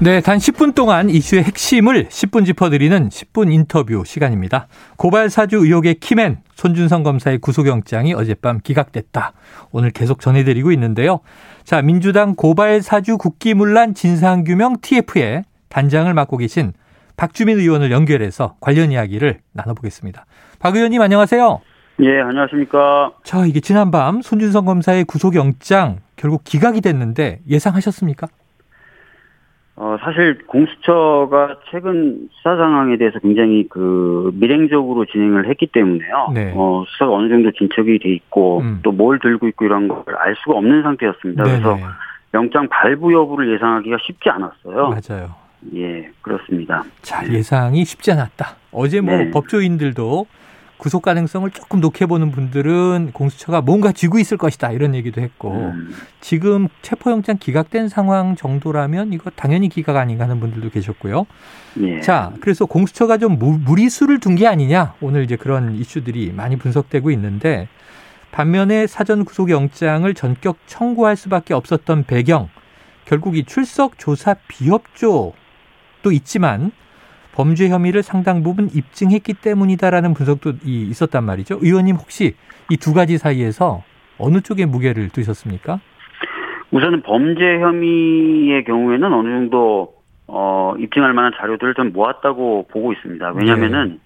네, 단 10분 동안 이슈의 핵심을 10분 짚어드리는 10분 인터뷰 시간입니다. 고발 사주 의혹의 키맨 손준성 검사의 구속영장이 어젯밤 기각됐다. 오늘 계속 전해드리고 있는데요. 자, 민주당 고발 사주 국기문란 진상규명 TF에 단장을 맡고 계신 박주민 의원을 연결해서 관련 이야기를 나눠보겠습니다. 박 의원님 안녕하세요. 예, 안녕하십니까. 자, 이게 지난밤 손준성 검사의 구속영장 결국 기각이 됐는데 예상하셨습니까? 어, 사실 공수처가 최근 수사 상황에 대해서 굉장히 그 밀행적으로 진행을 했기 때문에요. 네. 어, 수사가 어느 정도 진척이 돼 있고 음. 또뭘 들고 있고 이런 걸 알 수가 없는 상태였습니다. 그래서 네네. 영장 발부 여부를 예상하기가 쉽지 않았어요. 맞아요. 예, 그렇습니다. 자, 예상이 쉽지 않았다. 어제 뭐 네. 법조인들도 구속 가능성을 조금 높게보는 분들은 공수처가 뭔가 쥐고 있을 것이다 이런 얘기도 했고 음, 지금 체포영장 기각된 상황 정도라면 이거 당연히 기각 아닌가 하는 분들도 계셨고요. 예. 자, 그래서 공수처가 좀 무- 무리수를 둔 게 아니냐 오늘 이제 그런 이슈들이 많이 분석되고 있는데 반면에 사전 구속영장을 전격 청구할 수밖에 없었던 배경 결국 이 출석 조사 비협조도 있지만 범죄 혐의를 상당 부분 입증했기 때문이다라는 분석도 이- 있었단 말이죠. 의원님 혹시 이 두 가지 사이에서 어느 쪽에 무게를 두셨습니까? 우선은 범죄 혐의의 경우에는 어느 정도 어, 입증할 만한 자료들을 좀 모았다고 보고 있습니다. 왜냐하면은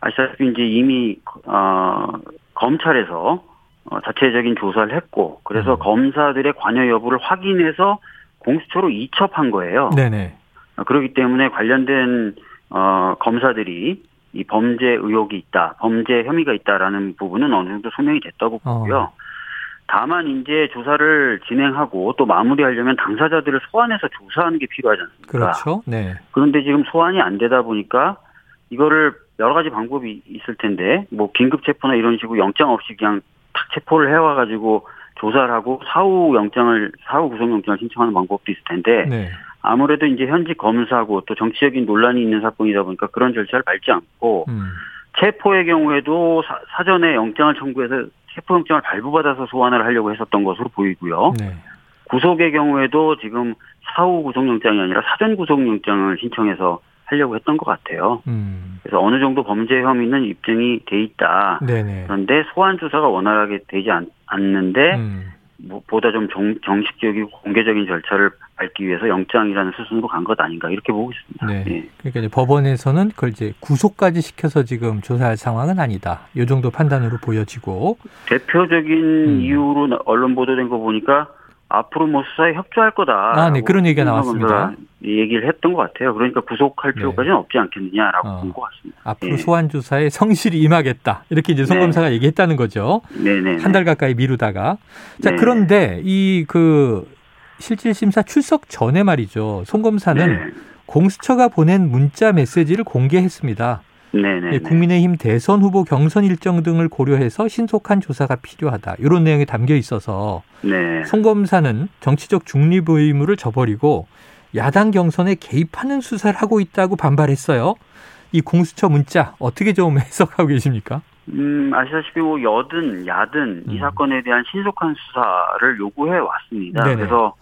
아시다시피 이제 이미 어, 검찰에서 어, 자체적인 조사를 했고 그래서 음. 검사들의 관여 여부를 확인해서 공수처로 이첩한 거예요. 네네. 어, 그렇기 때문에 관련된 어, 검사들이 이 범죄 의혹이 있다, 범죄 혐의가 있다라는 부분은 어느 정도 소명이 됐다고 어. 보고요. 다만 이제 조사를 진행하고 또 마무리하려면 당사자들을 소환해서 조사하는 게 필요하지 않습니까? 그렇죠. 네. 그런데 지금 소환이 안 되다 보니까 이거를 여러 가지 방법이 있을 텐데 뭐 긴급 체포나 이런 식으로 영장 없이 그냥 탁 체포를 해와 가지고 조사를 하고 사후 영장을 사후 구속 영장을 신청하는 방법도 있을 텐데 네. 아무래도 이제 현직 검사고 또 정치적인 논란이 있는 사건이다 보니까 그런 절차를 밟지 않고 음. 체포의 경우에도 사, 전에 영장을 청구해서 체포 영장을 발부받아서 소환을 하려고 했었던 것으로 보이고요. 네. 구속의 경우에도 지금 사후 구속영장이 아니라 사전 구속영장을 신청해서 하려고 했던 것 같아요. 음. 그래서 어느 정도 범죄 혐의는 입증이 돼 있다. 네네. 그런데 소환 조사가 원활하게 되지 않, 않는데 음. 뭐, 보다 좀 정, 정식적이고 공개적인 절차를 밟기 위해서 영장이라는 수순으로 간 것 아닌가 이렇게 보고 있습니다. 네. 예. 그러니까 이제 법원에서는 그걸 이제 구속까지 시켜서 지금 조사할 상황은 아니다. 이 정도 판단으로 보여지고. 대표적인 음. 이유로 나- 언론 보도된 거 보니까 앞으로 뭐 수사에 협조할 거다. 아, 네. 그런 얘기가 나왔습니다. 얘기를 했던 것 같아요. 그러니까 구속할 네. 필요까지는 없지 않겠느냐라고 어. 본것 같습니다. 앞으로 예. 소환 조사에 성실히 임하겠다. 이렇게 이제 송 네. 검사가 얘기했다는 거죠. 네네. 한 달 가까이 미루다가. 자, 네. 그런데 이 그 실질 심사 출석 전에 말이죠. 송 검사는 네. 공수처가 보낸 문자 메시지를 공개했습니다. 네네. 예, 국민의힘 대선 후보 경선 일정 등을 고려해서 신속한 조사가 필요하다. 이런 내용이 담겨 있어서 네. 송 검사는 정치적 중립 의무를 저버리고 야당 경선에 개입하는 수사를 하고 있다고 반발했어요. 이 공수처 문자 어떻게 좀 해석하고 계십니까? 음, 아시다시피 뭐 여든 야든 이 음. 사건에 대한 신속한 수사를 요구해 왔습니다. 네네. 그래서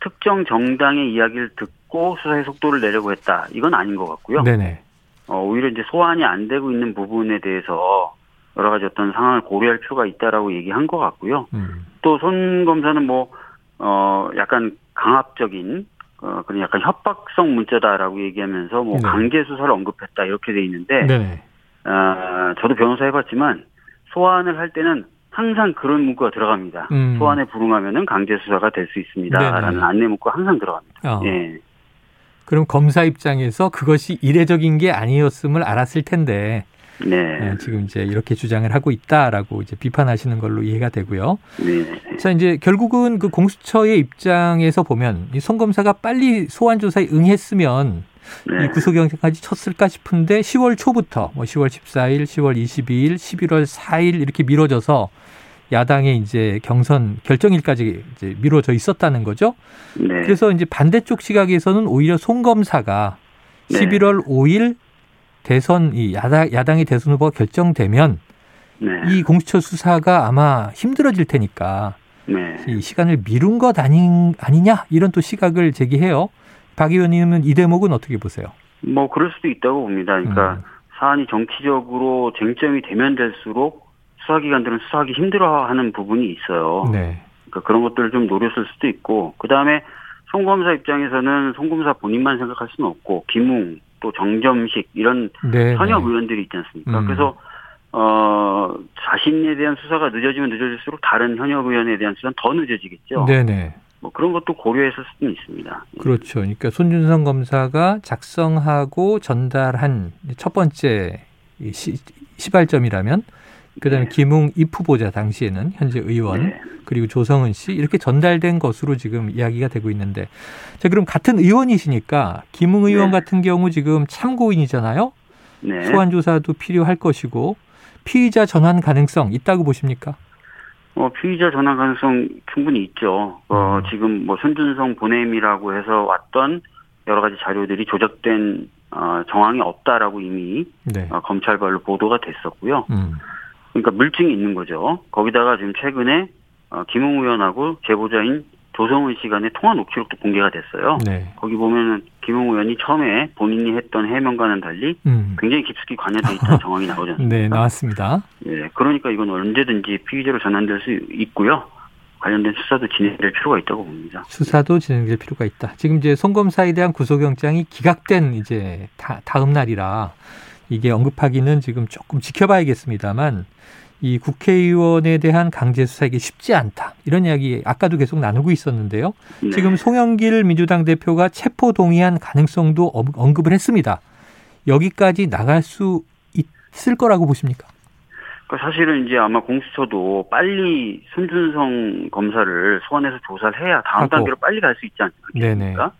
특정 정당의 이야기를 듣고 수사의 속도를 내려고 했다. 이건 아닌 것 같고요. 네네. 어, 오히려 이제 소환이 안 되고 있는 부분에 대해서 여러 가지 어떤 상황을 고려할 필요가 있다라고 얘기한 것 같고요. 음. 또손 검사는 뭐, 어, 약간 강압적인, 어, 그런 약간 협박성 문자다라고 얘기하면서 뭐 네. 강제 수사를 언급했다 이렇게 돼 있는데, 네네. 아, 저도 변호사 해봤지만 소환을 할 때는 항상 그런 문구가 들어갑니다. 음. 소환에 불응하면은 강제 수사가 될 수 있습니다라는 네네. 안내 문구가 항상 들어갑니다. 어. 예. 그럼 검사 입장에서 그것이 이례적인 게 아니었음을 알았을 텐데 네. 예, 지금 이제 이렇게 주장을 하고 있다라고 이제 비판하시는 걸로 이해가 되고요. 네. 자 이제 결국은 그 공수처의 입장에서 보면 이 송 검사가 빨리 소환 조사에 응했으면 네. 이 구속영장까지 쳤을까 싶은데 10월 초부터 뭐 10월 14일, 10월 22일, 11월 4일 이렇게 미뤄져서 야당의 이제 경선 결정일까지 이제 미뤄져 있었다는 거죠. 네. 그래서 이제 반대쪽 시각에서는 오히려 송 검사가 네. 11월 5일 대선 이 야당 야당의 대선 후보가 결정되면 네. 이 공수처 수사가 아마 힘들어질 테니까 네. 이 시간을 미룬 것 아닌 아니냐 이런 또 시각을 제기해요. 박 의원님은 이 대목은 어떻게 보세요? 뭐 그럴 수도 있다고 봅니다. 그러니까 음. 사안이 정치적으로 쟁점이 되면 될수록 수사기관들은 수사하기 힘들어하는 부분이 있어요. 네. 그러니까 그런 것들을 좀 노렸을 수도 있고 그 다음에 송 검사 입장에서는 송 검사 본인만 생각할 수는 없고 김웅 또 정점식 이런 네. 현역 네. 의원들이 있지 않습니까? 음. 그래서 어 자신에 대한 수사가 늦어지면 늦어질수록 다른 현역 의원에 대한 수사는 더 늦어지겠죠. 네네. 뭐 그런 것도 고려했을 수는 있습니다. 그렇죠. 그러니까 손준성 검사가 작성하고 전달한 첫 번째 이 시, 시발점이라면 그다음에 네. 김웅 입 후보자 당시에는 현재 의원 네. 그리고 조성은 씨 이렇게 전달된 것으로 지금 이야기가 되고 있는데 자 그럼 같은 의원이시니까 김웅 의원 네. 같은 경우 지금 참고인이잖아요. 네. 소환 조사도 필요할 것이고 피의자 전환 가능성 있다고 보십니까? 어, 피의자 전환 가능성 충분히 있죠. 어, 음. 지금 뭐 손준성 보냄이라고 해서 왔던 여러 가지 자료들이 조작된 어, 정황이 없다라고 이미 네. 어, 검찰발로 보도가 됐었고요. 음. 그러니까 물증이 있는 거죠. 거기다가 지금 최근에 어, 김웅 의원하고 제보자인 조성은 씨 간의 통화 녹취록도 공개가 됐어요. 네. 거기 보면은 김웅 의원이 처음에 본인이 했던 해명과는 달리 음. 굉장히 깊숙이 관여돼 있다는 정황이 않습니까? 네, 나왔습니다. 예, 그러니까 이건 언제든지 피의자로 전환될 수 있고요. 관련된 수사도 진행될 필요가 있다고 봅니다. 수사도 진행될 필요가 있다. 지금 이제 송 검사에 대한 구속영장이 기각된 이제 다, 다음 날이라 이게 언급하기는 지금 조금 지켜봐야겠습니다만 이 국회의원에 대한 강제 수사 이게 쉽지 않다. 이런 이야기 아까도 계속 나누고 있었는데요. 네. 지금 송영길 민주당 대표가 체포 동의한 가능성도 어, 언- 언급을 했습니다. 여기까지 나갈 수 있을 거라고 보십니까? 그러니까 사실은 이제 아마 공수처도 빨리 손준성 검사를 소환해서 조사를 해야 다음 하고. 단계로 빨리 갈 수 있지 네네. 않습니까?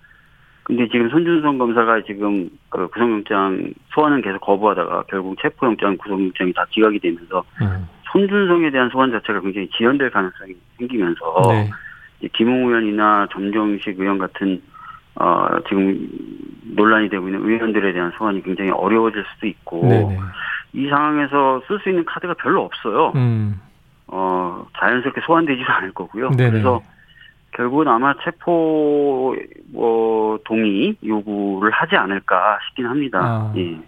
근데 지금 손준성 검사가 지금 그 구속영장 소환은 계속 거부하다가 결국 체포영장 구속영장이 다 기각이 되면서 음. 손준성에 대한 소환 자체가 굉장히 지연될 가능성이 생기면서 네. 김웅 의원이나 점정식 의원 같은 어 지금 논란이 되고 있는 의원들에 대한 소환이 굉장히 어려워질 수도 있고 네네. 이 상황에서 쓸 수 있는 카드가 별로 없어요. 음. 어 자연스럽게 소환되지도 않을 거고요. 네네. 그래서 결국은 아마 체포 뭐 동의 요구를 하지 않을까 싶긴 합니다. 아. 예.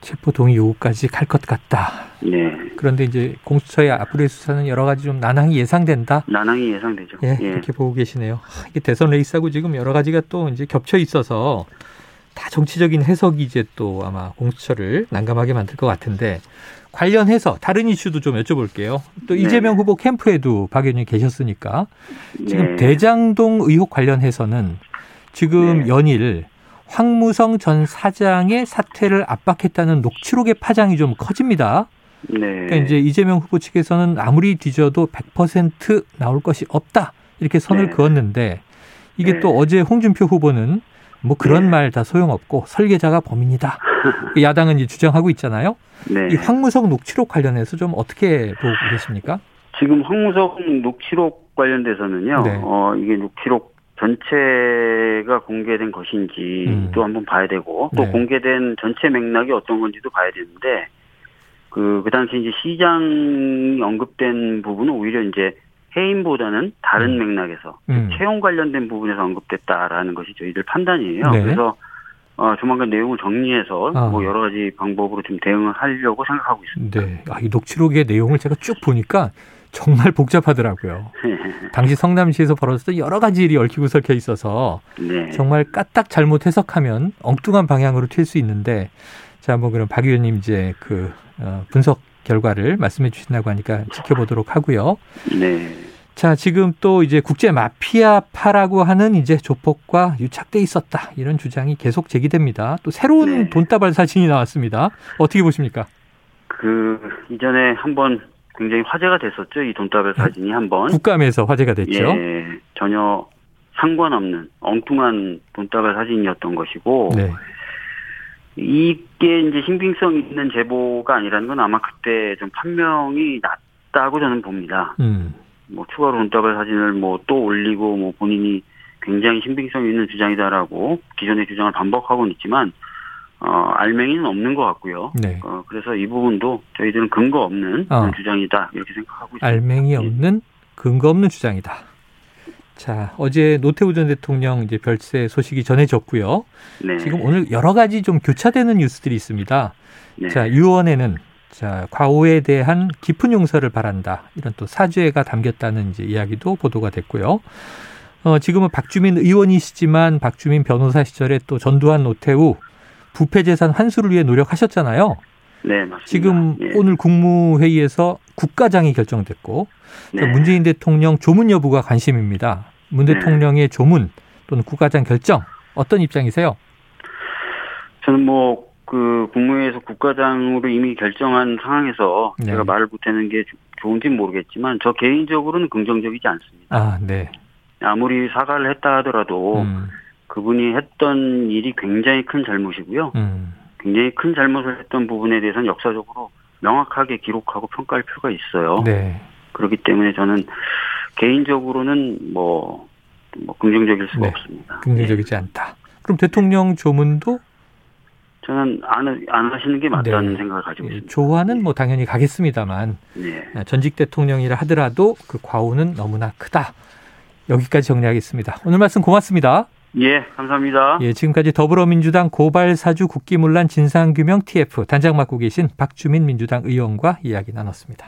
체포 동의 요구까지 갈 것 같다. 네. 그런데 이제 공수처의 앞으로의 수사는 여러 가지 좀 난항이 예상된다. 난항이 예상되죠. 예, 예. 이렇게 보고 계시네요. 하, 이게 대선 레이스하고 지금 여러 가지가 또 이제 겹쳐 있어서 다 정치적인 해석이 이제 또 아마 공수처를 난감하게 만들 것 같은데 관련해서 다른 이슈도 좀 여쭤볼게요. 또 네. 이재명 후보 캠프에도 박 의원님 계셨으니까 지금 네. 대장동 의혹 관련해서는 지금 네. 연일 황무성 전 사장의 사퇴를 압박했다는 녹취록의 파장이 좀 커집니다. 네. 그러니까 이제 이재명 후보 측에서는 아무리 뒤져도 100% 나올 것이 없다 이렇게 선을 네. 그었는데 이게 네. 또 어제 홍준표 후보는 뭐 그런 네. 말다 소용없고 설계자가 범인이다. 그 야당은 이제 주장하고 있잖아요. 네. 이 황무성 녹취록 관련해서 좀 어떻게 보고 계십니까? 지금 황무석 녹취록 관련돼서는요. 네. 어 이게 녹취록 전체가 공개된 것인지 음. 또 한번 봐야 되고 또 네. 공개된 전체 맥락이 어떤 건지도 봐야 되는데 그, 그 당시 이제 시장이 언급된 부분은 오히려 이제 해임보다는 다른 음. 맥락에서 음. 채용 관련된 부분에서 언급됐다라는 것이 저희들 판단이에요. 네. 그래서 어, 조만간 내용을 정리해서 아. 뭐 여러 가지 방법으로 좀 대응을 하려고 생각하고 있습니다. 네. 아, 이 녹취록의 내용을 제가 쭉 보니까 정말 복잡하더라고요. 당시 성남시에서 벌어졌던 여러 가지 일이 얽히고 설켜 있어서 네. 정말 까딱 잘못 해석하면 엉뚱한 방향으로 튈 수 있는데 자, 뭐 그럼 박 의원님 이제 그 어, 분석 결과를 말씀해 주신다고 하니까 지켜보도록 하고요. 네. 자, 지금 또 이제 국제 마피아파라고 하는 이제 조폭과 유착돼 있었다. 이런 주장이 계속 제기됩니다. 또 새로운 네. 돈다발 사진이 나왔습니다. 어떻게 보십니까? 그 이전에 한번 굉장히 화제가 됐었죠. 이 돈다발 사진이 한번 국감에서 화제가 됐죠. 예, 전혀 상관없는 엉뚱한 돈다발 사진이었던 것이고 네. 이게 이제 신빙성 있는 제보가 아니라는 건 아마 그때 좀 판명이 났다고 저는 봅니다. 음. 뭐 추가로 돈다발 사진을 뭐 또 올리고 뭐 본인이 굉장히 신빙성 있는 주장이다라고 기존의 주장을 반복하고는 있지만 어 알맹이는 없는 것 같고요. 네. 어 그래서 이 부분도 저희들은 근거 없는 어. 주장이다 이렇게 생각하고 있습니다. 알맹이 없는 근거 없는 주장이다. 자, 어제 노태우 전 대통령 이제 별세 소식이 전해졌고요. 네. 지금 오늘 여러 가지 좀 교차되는 뉴스들이 있습니다. 네. 자, 유언에는 자, 과오에 대한 깊은 용서를 바란다. 이런 또 사죄가 담겼다는 이제 이야기도 보도가 됐고요. 어, 지금은 박주민 의원이시지만 박주민 변호사 시절에 또 전두환 노태우 부패 재산 환수를 위해 노력하셨잖아요. 네, 맞습니다. 지금 예. 오늘 국무회의에서 국가장이 결정됐고 자, 네. 문재인 대통령 조문 여부가 관심입니다. 문 네. 대통령의 조문 또는 국가장 결정 어떤 입장이세요? 저는 뭐 그 국무회에서 국가장으로 이미 결정한 상황에서 네. 제가 말을 못하는 게 조- 좋은지는 모르겠지만 저 개인적으로는 긍정적이지 않습니다. 아, 네. 아무리 사과를 했다 하더라도 음, 그분이 했던 일이 굉장히 큰 잘못이고요. 음, 굉장히 큰 잘못을 했던 부분에 대해서는 역사적으로 명확하게 기록하고 평가할 필요가 있어요. 네. 그렇기 때문에 저는 개인적으로는 뭐, 뭐 긍정적일 수가 네. 없습니다. 긍정적이지 않다. 그럼 대통령 조문도 저는 안, 안 하시는 게 맞다는 네. 생각을 가지고 예, 있습니다. 조화는 뭐 당연히 가겠습니다만 네. 아, 전직 대통령이라 하더라도 그 과오는 너무나 크다. 여기까지 정리하겠습니다. 오늘 말씀 고맙습니다. 예, 감사합니다. 예, 지금까지 더불어민주당 고발사주 국기문란 진상규명 TF 단장 맡고 계신 박주민 민주당 의원과 이야기 나눴습니다.